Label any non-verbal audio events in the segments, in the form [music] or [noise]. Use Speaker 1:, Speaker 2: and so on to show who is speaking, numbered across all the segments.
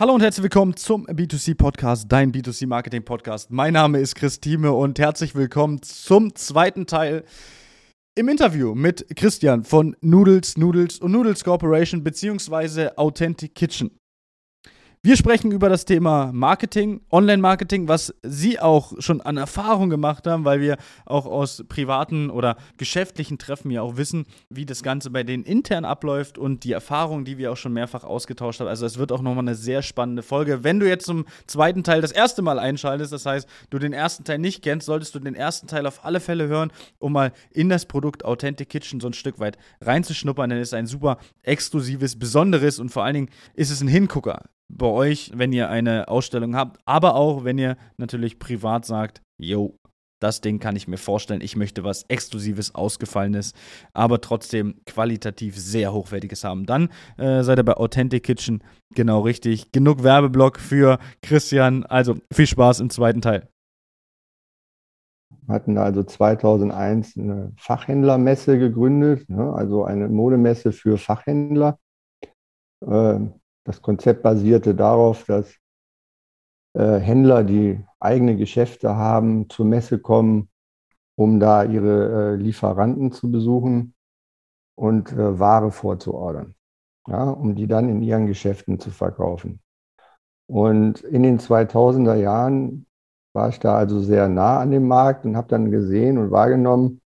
Speaker 1: Hallo und herzlich willkommen zum B2C Podcast, dein B2C Marketing Podcast. Mein Name ist Christine und herzlich willkommen zum zweiten Teil im Interview mit Christian von Noodles, Noodles und Noodles Corporation beziehungsweise Authentic Kitchen. Wir sprechen über das Thema Marketing, Online-Marketing, was Sie auch schon an Erfahrung gemacht haben, weil wir auch aus privaten oder geschäftlichen Treffen ja auch wissen, wie das Ganze bei denen intern abläuft und die Erfahrungen, die wir auch schon mehrfach ausgetauscht haben. Also es wird auch nochmal eine sehr spannende Folge. Wenn du jetzt zum zweiten Teil das erste Mal einschaltest, das heißt, du den ersten Teil nicht kennst, solltest du den ersten Teil auf alle Fälle hören, um mal in das Produkt Authentic Kitchen so ein Stück weit reinzuschnuppern, denn es ist ein super exklusives, besonderes und vor allen Dingen ist es ein Hingucker bei euch, wenn ihr eine Ausstellung habt, aber auch, wenn ihr natürlich privat sagt, yo, das Ding kann ich mir vorstellen, ich möchte was Exklusives, Ausgefallenes, aber trotzdem qualitativ sehr Hochwertiges haben. Dann äh, seid ihr bei Authentic Kitchen genau richtig. Genug Werbeblock für Christian. Also viel Spaß im zweiten Teil.
Speaker 2: Wir hatten also 2001 eine Fachhändlermesse gegründet, ne? also eine Modemesse für Fachhändler. Äh, das Konzept basierte darauf, dass äh, Händler, die eigene Geschäfte haben, zur Messe kommen, um da ihre äh, Lieferanten zu besuchen und äh, Ware vorzuordern, ja, um die dann in ihren Geschäften zu verkaufen. Und in den 2000er Jahren war ich da also sehr nah an dem Markt und habe dann gesehen und wahrgenommen,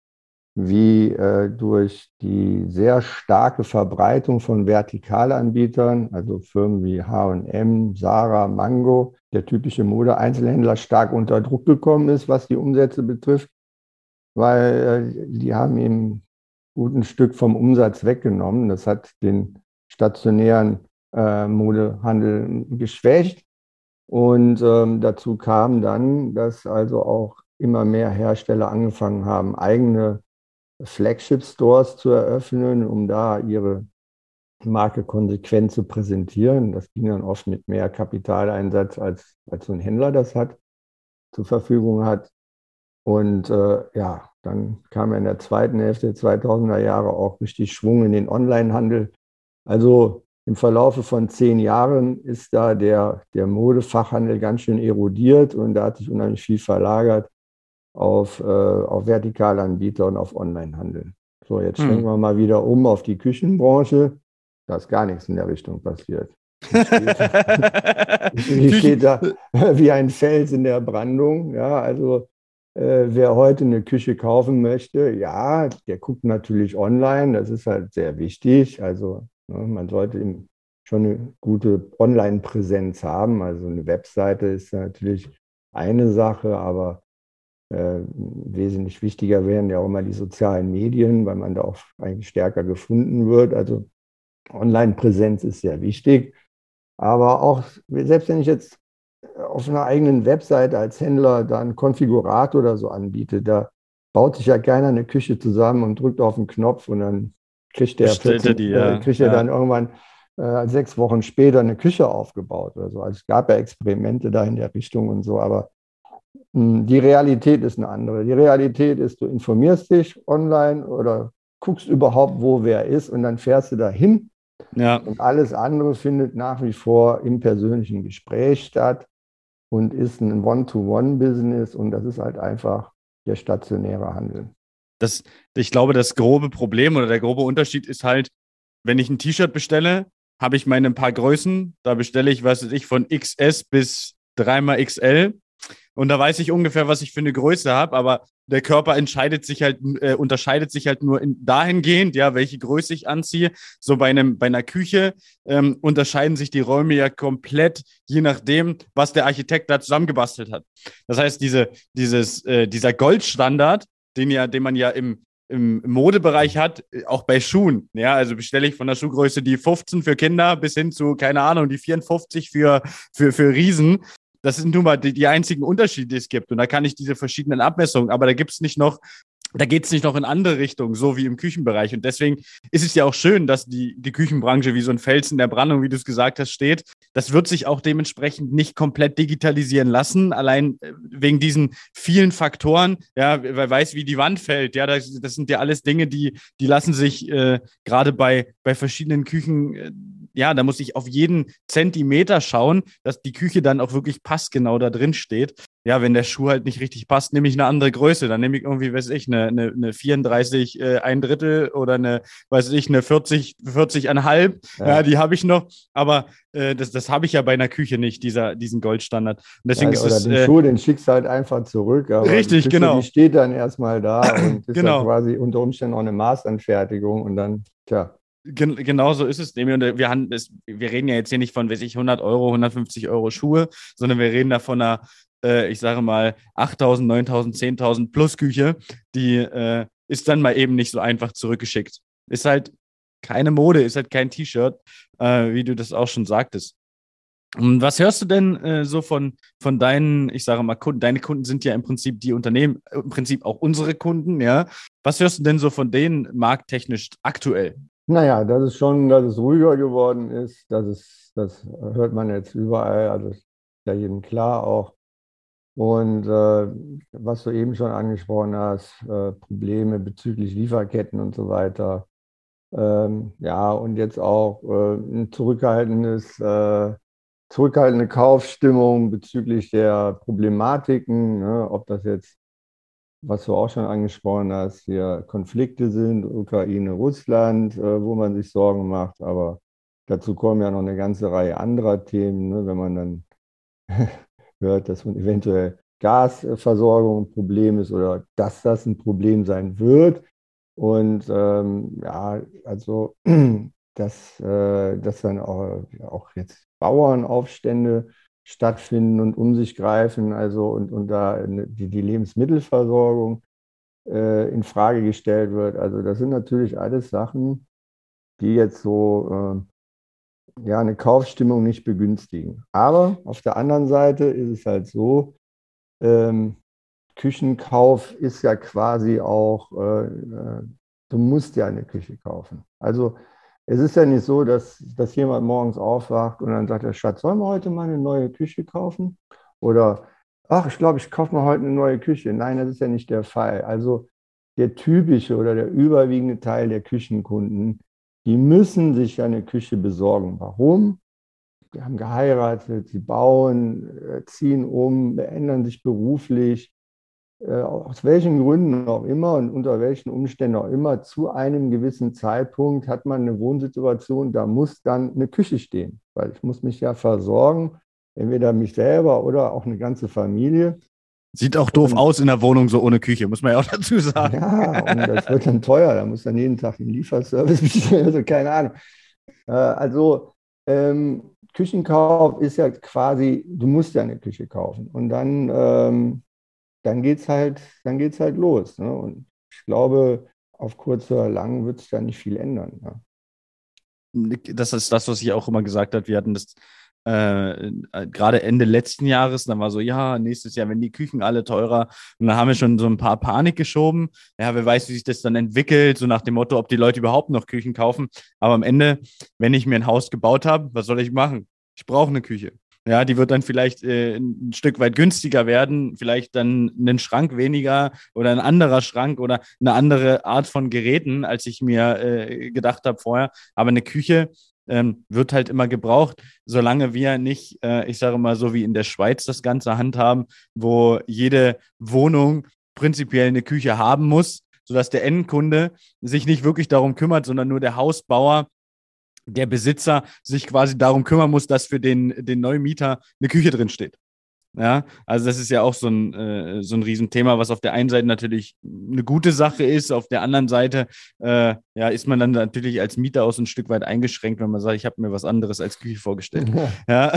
Speaker 2: wie äh, durch die sehr starke Verbreitung von Vertikalanbietern, also Firmen wie HM, Sarah, Mango, der typische Mode-Einzelhändler stark unter Druck gekommen ist, was die Umsätze betrifft, weil äh, die haben ihm guten Stück vom Umsatz weggenommen. Das hat den stationären äh, Modehandel geschwächt. Und ähm, dazu kam dann, dass also auch immer mehr Hersteller angefangen haben, eigene Flagship-Stores zu eröffnen, um da ihre Marke konsequent zu präsentieren. Das ging dann oft mit mehr Kapitaleinsatz, als, als so ein Händler das hat, zur Verfügung hat. Und äh, ja, dann kam in der zweiten Hälfte der 2000er Jahre auch richtig Schwung in den Onlinehandel. Also im Verlaufe von zehn Jahren ist da der, der Modefachhandel ganz schön erodiert und da hat sich unheimlich viel verlagert auf, äh, auf Vertikalanbieter und auf Onlinehandel. So, jetzt hm. schwenken wir mal wieder um auf die Küchenbranche. Da ist gar nichts in der Richtung passiert. [laughs] Die steht da [laughs] wie ein Fels in der Brandung. Ja, also äh, wer heute eine Küche kaufen möchte, ja, der guckt natürlich online. Das ist halt sehr wichtig. Also ne, man sollte schon eine gute Online-Präsenz haben. Also eine Webseite ist natürlich eine Sache, aber äh, wesentlich wichtiger werden ja auch immer die sozialen Medien, weil man da auch eigentlich stärker gefunden wird. Also Online-Präsenz ist sehr wichtig. Aber auch, selbst wenn ich jetzt auf einer eigenen Webseite als Händler da einen Konfigurator oder so anbiete, da baut sich ja keiner eine Küche zusammen und drückt auf den Knopf und dann kriegt der, 14, die, ja. äh, kriegt ja. dann irgendwann äh, sechs Wochen später eine Küche aufgebaut oder so. Also es gab ja Experimente da in der Richtung und so, aber die Realität ist eine andere. Die Realität ist, du informierst dich online oder guckst überhaupt, wo wer ist und dann fährst du dahin. Ja. Und alles andere findet nach wie vor im persönlichen Gespräch statt und ist ein One-to-One-Business und das ist halt einfach der stationäre Handel.
Speaker 1: Das, ich glaube, das grobe Problem oder der grobe Unterschied ist halt, wenn ich ein T-Shirt bestelle, habe ich meine paar Größen. Da bestelle ich, was weiß ich, von XS bis dreimal XL und da weiß ich ungefähr, was ich für eine Größe habe, aber der Körper entscheidet sich halt, äh, unterscheidet sich halt nur in, dahingehend, ja, welche Größe ich anziehe. So bei einem, bei einer Küche ähm, unterscheiden sich die Räume ja komplett, je nachdem, was der Architekt da zusammengebastelt hat. Das heißt, diese, dieses, äh, dieser Goldstandard, den ja, den man ja im, im Modebereich hat, äh, auch bei Schuhen. Ja, also bestelle ich von der Schuhgröße die 15 für Kinder bis hin zu, keine Ahnung, die 54 für, für, für Riesen. Das sind nun mal die, die einzigen Unterschiede, die es gibt. Und da kann ich diese verschiedenen Abmessungen, aber da gibt es nicht noch da geht es nicht noch in andere Richtungen, so wie im Küchenbereich. Und deswegen ist es ja auch schön, dass die, die Küchenbranche wie so ein Fels in der Brandung, wie du es gesagt hast, steht. Das wird sich auch dementsprechend nicht komplett digitalisieren lassen, allein äh, wegen diesen vielen Faktoren. Ja, wer weiß, wie die Wand fällt. Ja, das, das sind ja alles Dinge, die, die lassen sich äh, gerade bei, bei verschiedenen Küchen. Äh, ja, da muss ich auf jeden Zentimeter schauen, dass die Küche dann auch wirklich passgenau da drin steht. Ja, wenn der Schuh halt nicht richtig passt, nehme ich eine andere Größe. Dann nehme ich irgendwie, weiß ich, eine, eine, eine 34 äh, ein Drittel oder eine, weiß ich, eine 40, 40,5. Ja. ja, die habe ich noch. Aber äh, das, das habe ich ja bei einer Küche nicht, dieser, diesen Goldstandard. Und
Speaker 2: deswegen ja, ist oder es, den äh, Schuh, den schickst du halt einfach zurück.
Speaker 1: richtig,
Speaker 2: Küche,
Speaker 1: genau.
Speaker 2: Die steht dann erstmal da [clears throat] und ist genau. quasi unter Umständen auch eine Maßanfertigung und dann, tja.
Speaker 1: Gen genau so ist es. Wir, wir, haben, wir reden ja jetzt hier nicht von, weiß ich, 100 Euro, 150 Euro Schuhe, sondern wir reden da von einer, äh, ich sage mal, 8000, 9000, 10.000 plus Küche. Die äh, ist dann mal eben nicht so einfach zurückgeschickt. Ist halt keine Mode, ist halt kein T-Shirt, äh, wie du das auch schon sagtest. Und was hörst du denn äh, so von, von deinen, ich sage mal, Kunden? Deine Kunden sind ja im Prinzip die Unternehmen, im Prinzip auch unsere Kunden, ja. Was hörst du denn so von denen markttechnisch aktuell?
Speaker 2: Naja, das ist schon, dass es ruhiger geworden ist. Das, ist, das hört man jetzt überall. Also ist ja jedem klar auch. Und äh, was du eben schon angesprochen hast, äh, Probleme bezüglich Lieferketten und so weiter. Ähm, ja, und jetzt auch äh, ein zurückhaltendes, äh, zurückhaltende Kaufstimmung bezüglich der Problematiken, ne, ob das jetzt was du auch schon angesprochen hast, hier Konflikte sind, Ukraine, Russland, äh, wo man sich Sorgen macht. Aber dazu kommen ja noch eine ganze Reihe anderer Themen, ne, wenn man dann [laughs] hört, dass man eventuell Gasversorgung ein Problem ist oder dass das ein Problem sein wird. Und ähm, ja, also [clears throat] dass, äh, dass dann auch, auch jetzt Bauernaufstände stattfinden und um sich greifen, also und, und da die, die Lebensmittelversorgung äh, in Frage gestellt wird. Also das sind natürlich alles Sachen, die jetzt so äh, ja eine Kaufstimmung nicht begünstigen. Aber auf der anderen Seite ist es halt so, ähm, Küchenkauf ist ja quasi auch, äh, äh du musst ja eine Küche kaufen. Also es ist ja nicht so, dass, dass jemand morgens aufwacht und dann sagt der Schatz, sollen wir heute mal eine neue Küche kaufen? Oder, ach, ich glaube, ich kaufe mal heute eine neue Küche. Nein, das ist ja nicht der Fall. Also der typische oder der überwiegende Teil der Küchenkunden, die müssen sich eine Küche besorgen. Warum? Die haben geheiratet, sie bauen, äh, ziehen um, ändern sich beruflich, aus welchen Gründen auch immer und unter welchen Umständen auch immer, zu einem gewissen Zeitpunkt hat man eine Wohnsituation, da muss dann eine Küche stehen, weil ich muss mich ja versorgen, entweder mich selber oder auch eine ganze Familie.
Speaker 1: Sieht auch doof und, aus in der Wohnung so ohne Küche, muss man ja auch [laughs] dazu sagen.
Speaker 2: Ja, und das wird dann teuer, da muss dann jeden Tag ein Lieferservice [laughs] bestellen, also keine Ahnung. Äh, also ähm, Küchenkauf ist ja quasi, du musst ja eine Küche kaufen und dann ähm, dann geht es halt, halt los. Ne? Und ich glaube, auf kurz oder lang wird es da nicht viel ändern. Ja.
Speaker 1: Das ist das, was ich auch immer gesagt habe. Wir hatten das äh, gerade Ende letzten Jahres, dann war so, ja, nächstes Jahr, wenn die Küchen alle teurer. Und dann haben wir schon so ein paar Panik geschoben. Ja, wer weiß, wie sich das dann entwickelt, so nach dem Motto, ob die Leute überhaupt noch Küchen kaufen. Aber am Ende, wenn ich mir ein Haus gebaut habe, was soll ich machen? Ich brauche eine Küche. Ja, die wird dann vielleicht äh, ein Stück weit günstiger werden, vielleicht dann einen Schrank weniger oder ein anderer Schrank oder eine andere Art von Geräten, als ich mir äh, gedacht habe vorher. Aber eine Küche ähm, wird halt immer gebraucht, solange wir nicht, äh, ich sage mal so wie in der Schweiz das Ganze handhaben, wo jede Wohnung prinzipiell eine Küche haben muss, sodass der Endkunde sich nicht wirklich darum kümmert, sondern nur der Hausbauer der Besitzer sich quasi darum kümmern muss, dass für den, den Neumieter eine Küche drin steht. Ja, also das ist ja auch so ein, äh, so ein Riesenthema, was auf der einen Seite natürlich eine gute Sache ist, auf der anderen Seite äh, ja, ist man dann natürlich als Mieter auch so ein Stück weit eingeschränkt, wenn man sagt, ich habe mir was anderes als Küche vorgestellt. [laughs]
Speaker 2: Ja.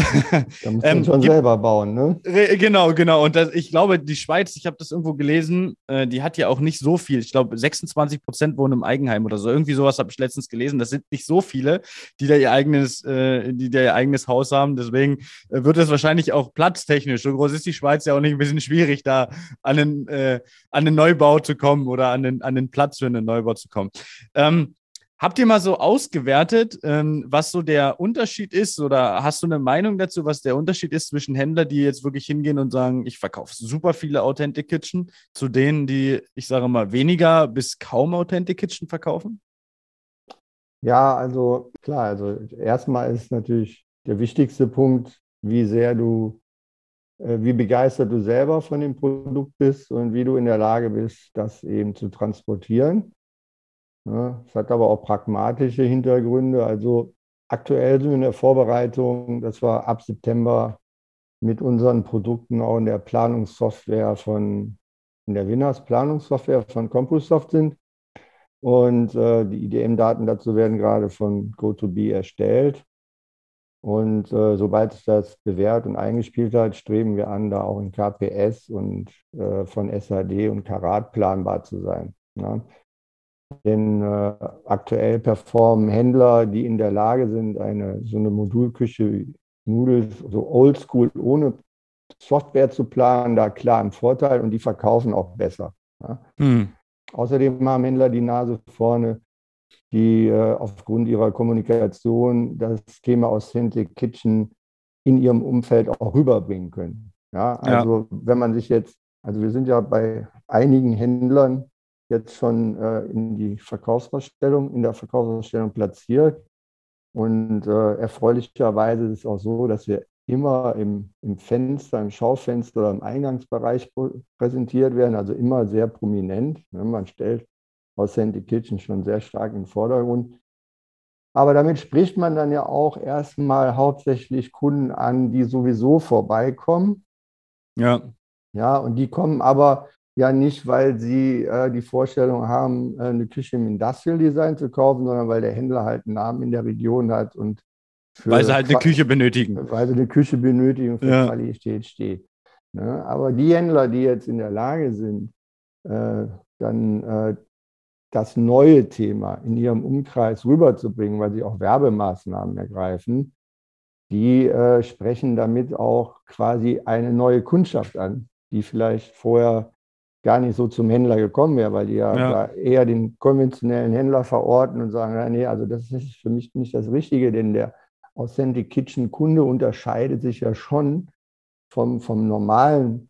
Speaker 2: Da muss man ähm, schon selber bauen, ne?
Speaker 1: Genau, genau. Und das, ich glaube, die Schweiz, ich habe das irgendwo gelesen, äh, die hat ja auch nicht so viel. Ich glaube, 26 Prozent wohnen im Eigenheim oder so. Irgendwie sowas habe ich letztens gelesen. Das sind nicht so viele, die da ihr eigenes, äh, die da ihr eigenes Haus haben. Deswegen äh, wird es wahrscheinlich auch platztechnisch so groß ist die Schweiz ja auch nicht ein bisschen schwierig, da an den, äh, an den Neubau zu kommen oder an den, an den Platz für einen Neubau zu kommen. Ähm, Habt ihr mal so ausgewertet, ähm, was so der Unterschied ist oder hast du eine Meinung dazu, was der Unterschied ist zwischen Händlern, die jetzt wirklich hingehen und sagen, ich verkaufe super viele Authentic Kitchen, zu denen, die, ich sage mal, weniger bis kaum Authentic Kitchen verkaufen?
Speaker 2: Ja, also klar, also erstmal ist natürlich der wichtigste Punkt, wie sehr du, wie begeistert du selber von dem Produkt bist und wie du in der Lage bist, das eben zu transportieren. Es hat aber auch pragmatische Hintergründe. Also aktuell sind wir in der Vorbereitung, dass wir ab September mit unseren Produkten auch in der Planungssoftware von, in der Winners Planungssoftware von CompuSoft sind. Und äh, die IDM-Daten dazu werden gerade von GoToBe erstellt. Und äh, sobald es das bewährt und eingespielt hat, streben wir an, da auch in KPS und äh, von SAD und Karat planbar zu sein. Ja. Denn äh, aktuell performen Händler, die in der Lage sind, eine so eine Modulküche Noodles so oldschool ohne Software zu planen, da klar im Vorteil und die verkaufen auch besser. Ja. Hm. Außerdem haben Händler die Nase vorne, die äh, aufgrund ihrer Kommunikation das Thema Authentic Kitchen in ihrem Umfeld auch rüberbringen können. Ja, also ja. wenn man sich jetzt, also wir sind ja bei einigen Händlern jetzt schon äh, in die Verkaufsausstellung, in der Verkaufsausstellung platziert. Und äh, erfreulicherweise ist es auch so, dass wir immer im, im Fenster, im Schaufenster oder im Eingangsbereich präsentiert werden, also immer sehr prominent. Ne? Man stellt Authentic Kitchen schon sehr stark den Vordergrund. Aber damit spricht man dann ja auch erstmal hauptsächlich Kunden an, die sowieso vorbeikommen. Ja. Ja, und die kommen aber ja nicht, weil sie äh, die Vorstellung haben, äh, eine Küche im Industrial Design zu kaufen, sondern weil der Händler halt einen Namen in der Region hat und
Speaker 1: weil sie halt eine Küche benötigen.
Speaker 2: Weil sie eine Küche benötigen, für ja. Qualität steht. Ne? Aber die Händler, die jetzt in der Lage sind, äh, dann äh, das neue Thema in ihrem Umkreis rüberzubringen, weil sie auch Werbemaßnahmen ergreifen, die äh, sprechen damit auch quasi eine neue Kundschaft an, die vielleicht vorher gar nicht so zum Händler gekommen wäre, weil die ja, ja. eher den konventionellen Händler verorten und sagen, nee, also das ist für mich nicht das Richtige, denn der Authentic Kitchen Kunde unterscheidet sich ja schon vom, vom normalen,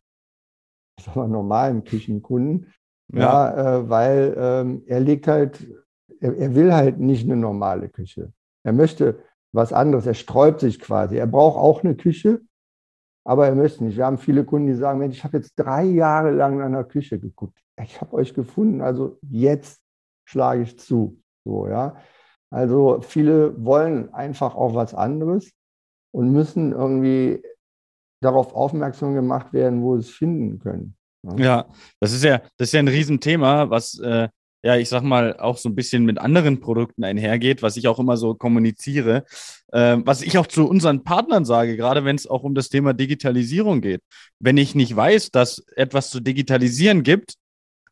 Speaker 2: [laughs] sagen wir, normalen Küchenkunden, ja, ja äh, weil ähm, er legt halt, er, er will halt nicht eine normale Küche. Er möchte was anderes, er sträubt sich quasi. Er braucht auch eine Küche, aber er möchte nicht. Wir haben viele Kunden, die sagen, Mensch, ich habe jetzt drei Jahre lang in einer Küche geguckt. Ich habe euch gefunden, also jetzt schlage ich zu. So, ja. Also viele wollen einfach auch was anderes und müssen irgendwie darauf aufmerksam gemacht werden, wo sie es finden können.
Speaker 1: Ja, das ist ja, das ist ja ein Riesenthema, was äh, ja, ich sag mal, auch so ein bisschen mit anderen Produkten einhergeht, was ich auch immer so kommuniziere, äh, was ich auch zu unseren Partnern sage, gerade wenn es auch um das Thema Digitalisierung geht. Wenn ich nicht weiß, dass etwas zu digitalisieren gibt,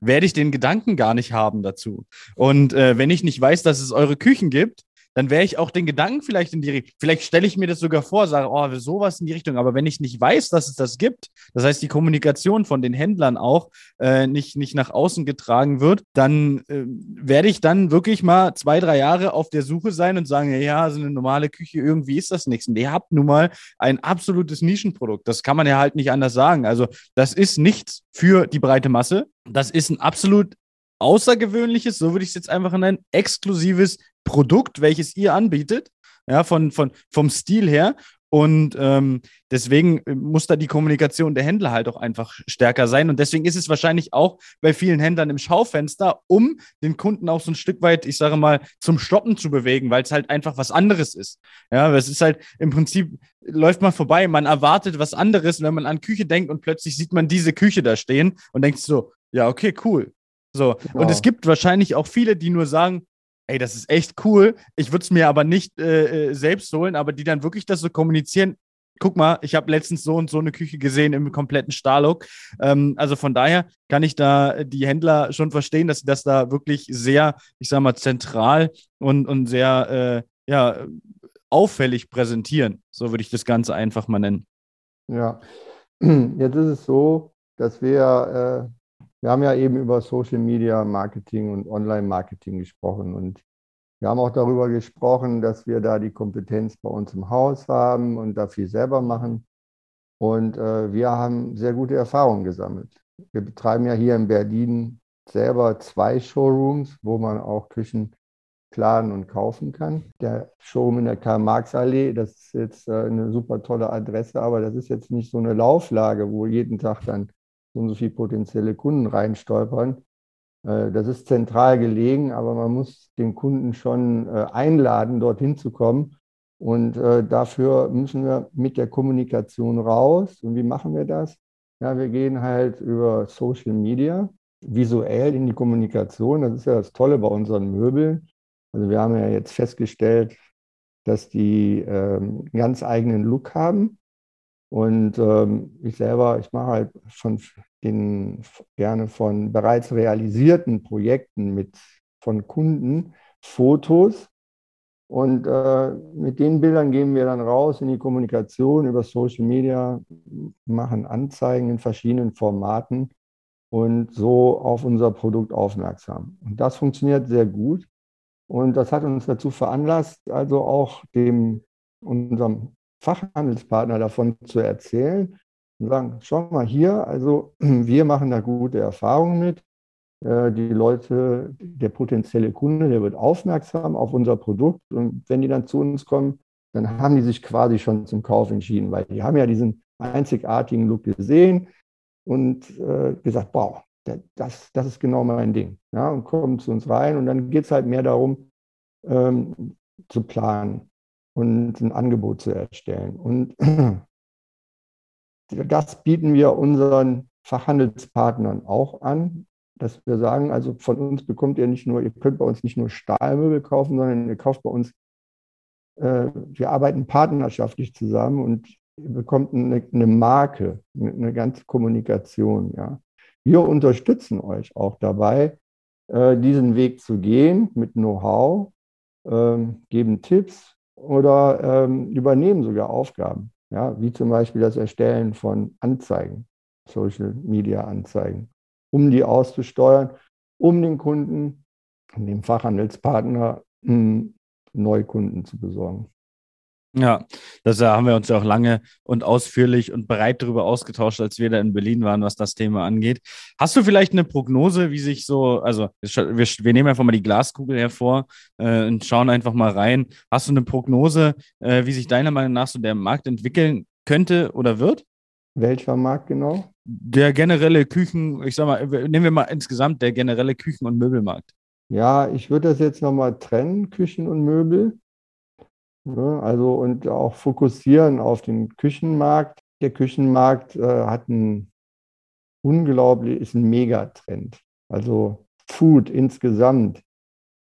Speaker 1: werde ich den Gedanken gar nicht haben dazu. Und äh, wenn ich nicht weiß, dass es eure Küchen gibt, dann wäre ich auch den Gedanken vielleicht in die Richtung, vielleicht stelle ich mir das sogar vor, sage, oh, sowas in die Richtung. Aber wenn ich nicht weiß, dass es das gibt, das heißt, die Kommunikation von den Händlern auch äh, nicht, nicht nach außen getragen wird, dann äh, werde ich dann wirklich mal zwei, drei Jahre auf der Suche sein und sagen, ja, so eine normale Küche, irgendwie ist das nichts. Und ihr habt nun mal ein absolutes Nischenprodukt. Das kann man ja halt nicht anders sagen. Also, das ist nichts für die breite Masse. Das ist ein absolut außergewöhnliches, so würde ich es jetzt einfach nennen, exklusives Produkt, welches ihr anbietet, ja, von, von, vom Stil her. Und ähm, deswegen muss da die Kommunikation der Händler halt auch einfach stärker sein. Und deswegen ist es wahrscheinlich auch bei vielen Händlern im Schaufenster, um den Kunden auch so ein Stück weit, ich sage mal, zum Stoppen zu bewegen, weil es halt einfach was anderes ist. Ja, es ist halt im Prinzip, läuft man vorbei, man erwartet was anderes, wenn man an Küche denkt und plötzlich sieht man diese Küche da stehen und denkt so, ja, okay, cool. So. Genau. Und es gibt wahrscheinlich auch viele, die nur sagen, ey, das ist echt cool. Ich würde es mir aber nicht äh, äh, selbst holen, aber die dann wirklich das so kommunizieren. Guck mal, ich habe letztens so und so eine Küche gesehen im kompletten Starlook. Ähm, also von daher kann ich da die Händler schon verstehen, dass sie das da wirklich sehr, ich sag mal, zentral und, und sehr äh, ja, auffällig präsentieren. So würde ich das Ganze einfach mal nennen.
Speaker 2: Ja, [clears throat] jetzt ist es so, dass wir äh, wir haben ja eben über Social Media Marketing und Online Marketing gesprochen und wir haben auch darüber gesprochen, dass wir da die Kompetenz bei uns im Haus haben und da viel selber machen. Und äh, wir haben sehr gute Erfahrungen gesammelt. Wir betreiben ja hier in Berlin selber zwei Showrooms, wo man auch Küchen planen und kaufen kann. Der Showroom in der Karl-Marx-Allee, das ist jetzt äh, eine super tolle Adresse, aber das ist jetzt nicht so eine Lauflage, wo jeden Tag dann so und so viele potenzielle Kunden reinstolpern. Äh, das ist zentral gelegen, aber man muss den Kunden schon äh, einladen, dorthin zu kommen. Und äh, dafür müssen wir mit der Kommunikation raus. Und wie machen wir das? Ja, wir gehen halt über Social Media visuell in die Kommunikation. Das ist ja das Tolle bei unseren Möbeln. Also wir haben ja jetzt festgestellt, dass die ähm, einen ganz eigenen Look haben. Und ähm, ich selber, ich mache halt von den gerne von bereits realisierten Projekten mit von Kunden Fotos. Und äh, mit den Bildern gehen wir dann raus in die Kommunikation über Social Media, machen Anzeigen in verschiedenen Formaten und so auf unser Produkt aufmerksam. Und das funktioniert sehr gut. Und das hat uns dazu veranlasst, also auch dem unserem Fachhandelspartner davon zu erzählen und sagen, schau mal hier, also [clears throat] wir machen da gute Erfahrungen mit. Äh, die Leute, der potenzielle Kunde, der wird aufmerksam auf unser Produkt und wenn die dann zu uns kommen, dann haben die sich quasi schon zum Kauf entschieden, weil die haben ja diesen einzigartigen Look gesehen und äh, gesagt, wow, das, das ist genau mein Ding. Ja, und kommen zu uns rein und dann geht es halt mehr darum, ähm, zu planen und ein Angebot zu erstellen. Und [clears throat] das bieten wir unseren Fachhandelspartnern auch an, dass wir sagen, also von uns bekommt ihr nicht nur, ihr könnt bei uns nicht nur Stahlmöbel kaufen, sondern ihr kauft bei uns, äh, wir arbeiten partnerschaftlich zusammen und ihr bekommt eine, eine Marke, eine, eine, ganze Kommunikation. Ja. Wir unterstützen euch auch dabei, äh, diesen Weg zu gehen mit Know-how, äh, geben Tipps, oder ähm, übernehmen sogar Aufgaben, ja, wie zum Beispiel das Erstellen von Anzeigen, Social Media Anzeigen, um die auszusteuern, um den Kunden, dem Fachhandelspartner hm, Neukunden zu besorgen.
Speaker 1: Ja, das haben wir uns ja auch lange und ausführlich und breit darüber ausgetauscht, als wir da in Berlin waren, was das Thema angeht. Hast du vielleicht eine Prognose, wie sich so, also wir, wir nehmen einfach mal die Glaskugel hervor äh, und schauen einfach mal rein. Hast du eine Prognose, äh, wie sich deiner Meinung nach so der Markt entwickeln könnte oder wird?
Speaker 2: Welcher Markt genau?
Speaker 1: Der generelle Küchen, ich sag mal, nehmen wir mal insgesamt der generelle Küchen- und Möbelmarkt.
Speaker 2: Ja, ich würde das jetzt nochmal trennen, Küchen und Möbel. Ne? Also und auch fokussieren auf den Küchenmarkt. Der Küchenmarkt äh, hat einen unglaublich, ist ein Megatrend. Also Food insgesamt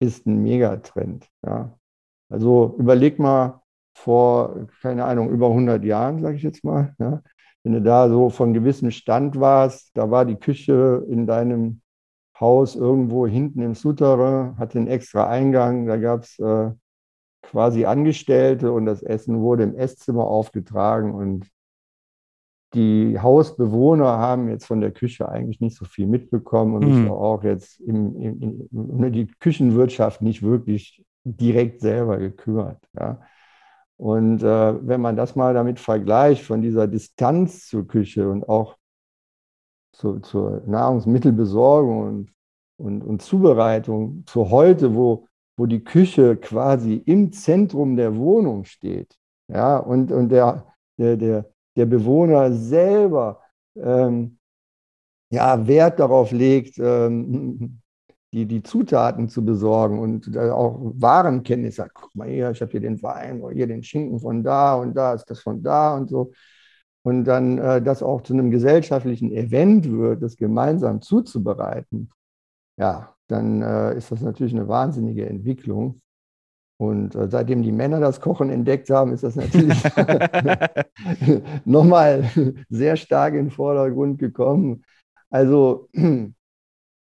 Speaker 2: ist ein Megatrend. Ja. Also überleg mal vor, keine Ahnung, über 100 Jahren, sage ich jetzt mal, ja, wenn du da so von gewissem Stand warst, da war die Küche in deinem Haus irgendwo hinten im Souterrain, hatte einen extra Eingang, da gab es äh, quasi Angestellte und das Essen wurde im Esszimmer aufgetragen und die Hausbewohner haben jetzt von der Küche eigentlich nicht so viel mitbekommen und mhm. sich auch jetzt im, im, um die Küchenwirtschaft nicht wirklich direkt selber gekümmert. Ja. Und äh, wenn man das mal damit vergleicht, von dieser Distanz zur Küche und auch zu, zur Nahrungsmittelbesorgung und, und, und Zubereitung zu heute, wo wo die Küche quasi im Zentrum der Wohnung steht. Ja, und, und der, der, der, der Bewohner selber ähm, ja, Wert darauf legt, ähm, die, die Zutaten zu besorgen und äh, auch Warenkenntnis hat. Guck mal hier, ich habe hier den Wein, oder hier den Schinken von da und da ist das von da und so. Und dann äh, das auch zu einem gesellschaftlichen Event wird, das gemeinsam zuzubereiten. Ja, dann äh, ist das natürlich eine wahnsinnige Entwicklung. Und äh, seitdem die Männer das Kochen entdeckt haben, ist das natürlich [laughs] nochmal sehr stark in den Vordergrund gekommen. Also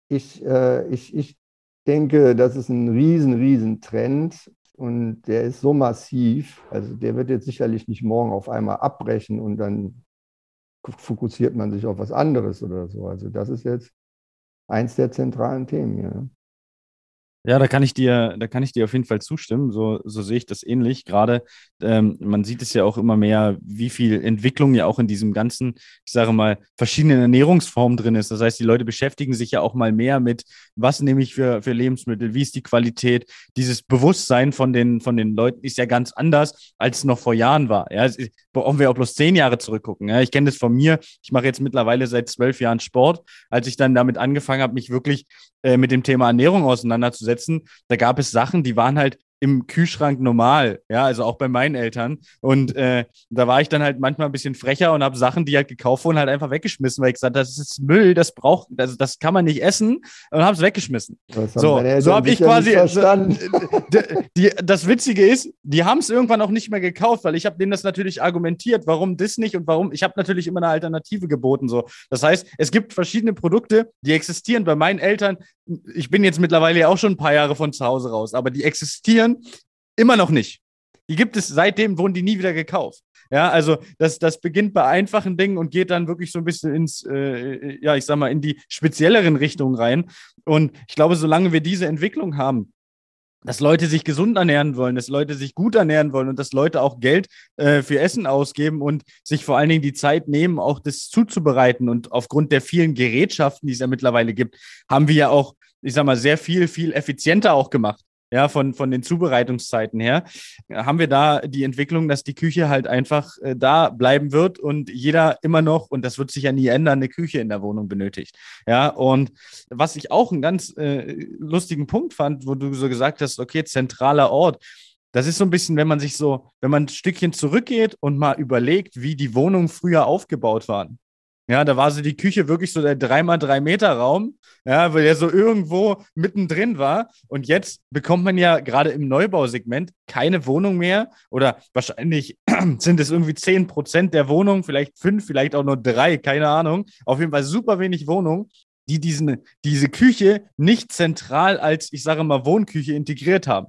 Speaker 2: ich, äh, ich, ich denke, das ist ein riesen, riesen Trend und der ist so massiv. Also der wird jetzt sicherlich nicht morgen auf einmal abbrechen und dann fokussiert man sich auf was anderes oder so. Also das ist jetzt eins der zentralen Themen hier.
Speaker 1: Ja, da kann ich dir, da kann ich dir auf jeden Fall zustimmen. So, so sehe ich das ähnlich. Gerade ähm, man sieht es ja auch immer mehr, wie viel Entwicklung ja auch in diesem ganzen, ich sage mal, verschiedenen Ernährungsformen drin ist. Das heißt, die Leute beschäftigen sich ja auch mal mehr mit, was nehme ich für, für Lebensmittel, wie ist die Qualität. Dieses Bewusstsein von den, von den Leuten ist ja ganz anders, als es noch vor Jahren war. Ja, brauchen wir auch bloß zehn Jahre zurückgucken. Ja, ich kenne das von mir. Ich mache jetzt mittlerweile seit zwölf Jahren Sport. Als ich dann damit angefangen habe, mich wirklich äh, mit dem Thema Ernährung auseinanderzusetzen, da gab es Sachen, die waren halt im Kühlschrank normal, ja, also auch bei meinen Eltern. Und äh, da war ich dann halt manchmal ein bisschen frecher und habe Sachen, die halt gekauft wurden, halt einfach weggeschmissen, weil ich gesagt, das ist Müll, das braucht, also das kann man nicht essen und habe es weggeschmissen. So, so habe ich quasi. Verstanden. die, das Witzige ist, die haben es irgendwann auch nicht mehr gekauft, weil ich habe denen das natürlich argumentiert, warum das nicht und warum. Ich habe natürlich immer eine Alternative geboten. So, das heißt, es gibt verschiedene Produkte, die existieren bei meinen Eltern. Ich bin jetzt mittlerweile ja auch schon ein paar Jahre von zu Hause raus, aber die existieren immer noch nicht. Die gibt es seitdem, wurden die nie wieder gekauft. Ja, also das, das beginnt bei einfachen Dingen und geht dann wirklich so ein bisschen ins, äh, ja, ich sag mal, in die spezielleren Richtungen rein. Und ich glaube, solange wir diese Entwicklung haben, dass Leute sich gesund ernähren wollen, dass Leute sich gut ernähren wollen und dass Leute auch Geld äh, für Essen ausgeben und sich vor allen Dingen die Zeit nehmen, auch das zuzubereiten. Und aufgrund der vielen Gerätschaften, die es ja mittlerweile gibt, haben wir ja auch, ich sag mal, sehr viel, viel effizienter auch gemacht ja, von, von den Zubereitungszeiten her, haben wir da die Entwicklung, dass die Küche halt einfach äh, da bleiben wird und jeder immer noch, und das wird sich ja nie ändern, eine Küche in der Wohnung benötigt. Ja, und was ich auch einen ganz äh, lustigen Punkt fand, wo du so gesagt hast, okay, zentraler Ort. Das ist so ein bisschen, wenn man sich so, wenn man ein Stückchen zurückgeht und mal überlegt, wie die Wohnungen früher aufgebaut waren. Ja, da war so die Küche wirklich so der 3x3 Meter Raum, ja, weil der so irgendwo mittendrin war. Und jetzt bekommt man ja gerade im Neubausegment keine Wohnung mehr oder wahrscheinlich [clears throat] sind es irgendwie 10 Prozent der Wohnungen, vielleicht fünf, vielleicht auch nur drei, keine Ahnung. Auf jeden Fall super wenig Wohnungen, die diesen, diese Küche nicht zentral als, ich sage mal, Wohnküche integriert haben.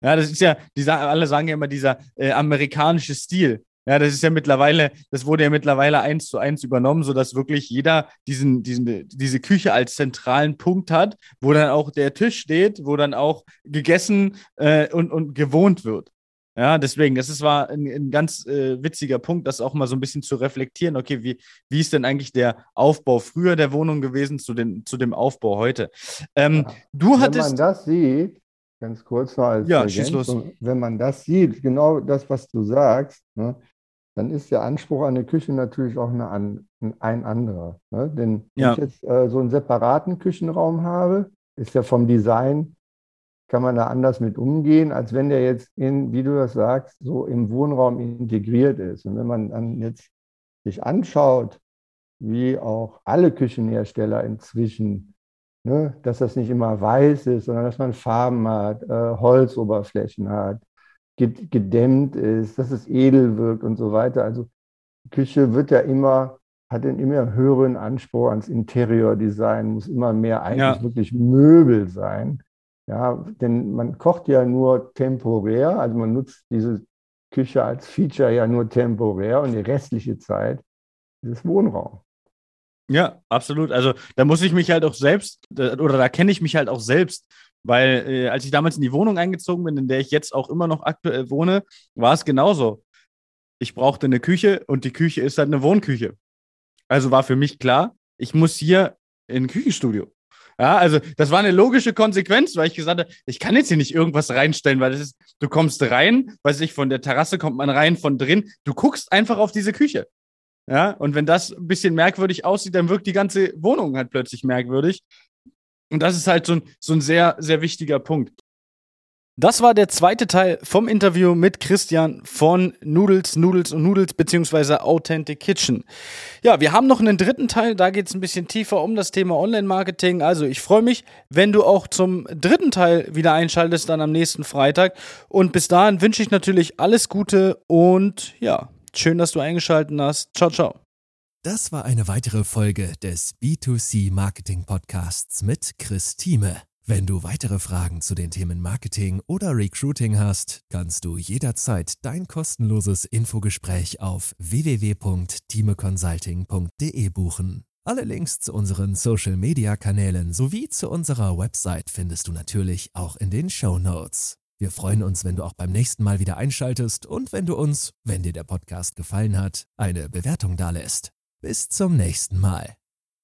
Speaker 1: Ja, das ist ja, die, alle sagen ja immer dieser äh, amerikanische Stil. Ja, das ist ja mittlerweile, das wurde ja mittlerweile eins zu eins übernommen, sodass wirklich jeder diesen, diesen, diese Küche als zentralen Punkt hat, wo dann auch der Tisch steht, wo dann auch gegessen äh, und, und gewohnt wird. Ja, deswegen, das ist, war ein, ein ganz äh, witziger Punkt, das auch mal so ein bisschen zu reflektieren. Okay, wie, wie ist denn eigentlich der Aufbau früher der Wohnung gewesen zu, den, zu dem Aufbau heute? Ähm, ja. Du hattest.
Speaker 2: Wenn man das sieht, ganz kurz noch als ja, los. wenn man das sieht, genau das, was du sagst, ne, dann ist der Anspruch an eine Küche natürlich auch eine, ein anderer. Ne? Denn ja. wenn ich jetzt äh, so einen separaten Küchenraum habe, ist ja vom Design, kann man da anders mit umgehen, als wenn der jetzt in, wie du das sagst, so im Wohnraum integriert ist. Und wenn man dann jetzt sich anschaut, wie auch alle Küchenhersteller inzwischen, ne, dass das nicht immer weiß ist, sondern dass man Farben hat, äh, Holzoberflächen hat, gedämmt ist, dass es edel wirkt und so weiter. Also Küche wird ja immer, hat einen immer höheren Anspruch ans Interiordesign, muss immer mehr eigentlich ja. wirklich Möbel sein. Ja, denn man kocht ja nur temporär, also man nutzt diese Küche als Feature ja nur temporär und die restliche Zeit ist Wohnraum.
Speaker 1: Ja, absolut. Also da muss ich mich halt auch selbst, oder da kenne ich mich halt auch selbst weil äh, als ich damals in die Wohnung eingezogen bin, in der ich jetzt auch immer noch aktuell wohne, war es genauso. Ich brauchte eine Küche und die Küche ist halt eine Wohnküche. Also war für mich klar, ich muss hier in ein Küchenstudio. Ja, also das war eine logische Konsequenz, weil ich gesagt habe, ich kann jetzt hier nicht irgendwas reinstellen, weil das ist, du kommst rein, weiß ich, von der Terrasse kommt man rein, von drin, du guckst einfach auf diese Küche. Ja, und wenn das ein bisschen merkwürdig aussieht, dann wirkt die ganze Wohnung halt plötzlich merkwürdig. Und das ist halt so ein, so ein sehr, sehr wichtiger Punkt. Das war der zweite Teil vom Interview mit Christian von Noodles, Noodles und Noodles beziehungsweise Authentic Kitchen. Ja, wir haben noch einen dritten Teil, da geht es ein bisschen tiefer um das Thema Online-Marketing. Also ich freue mich, wenn du auch zum dritten Teil wieder einschaltest, dann am nächsten Freitag. Und bis dahin wünsche ich natürlich alles Gute und ja, schön, dass du eingeschaltet hast. Ciao, ciao.
Speaker 3: Das war eine weitere Folge des B2C Marketing Podcasts mit Chris Thieme. Wenn du weitere Fragen zu den Themen Marketing oder Recruiting hast, kannst du jederzeit dein kostenloses Infogespräch auf www.timeconsulting.de buchen. Alle Links zu unseren Social-Media-Kanälen sowie zu unserer Website findest du natürlich auch in den Show Notes. Wir freuen uns, wenn du auch beim nächsten Mal wieder einschaltest und wenn du uns, wenn dir der Podcast gefallen hat, eine Bewertung dalässt. Bis zum nächsten Mal.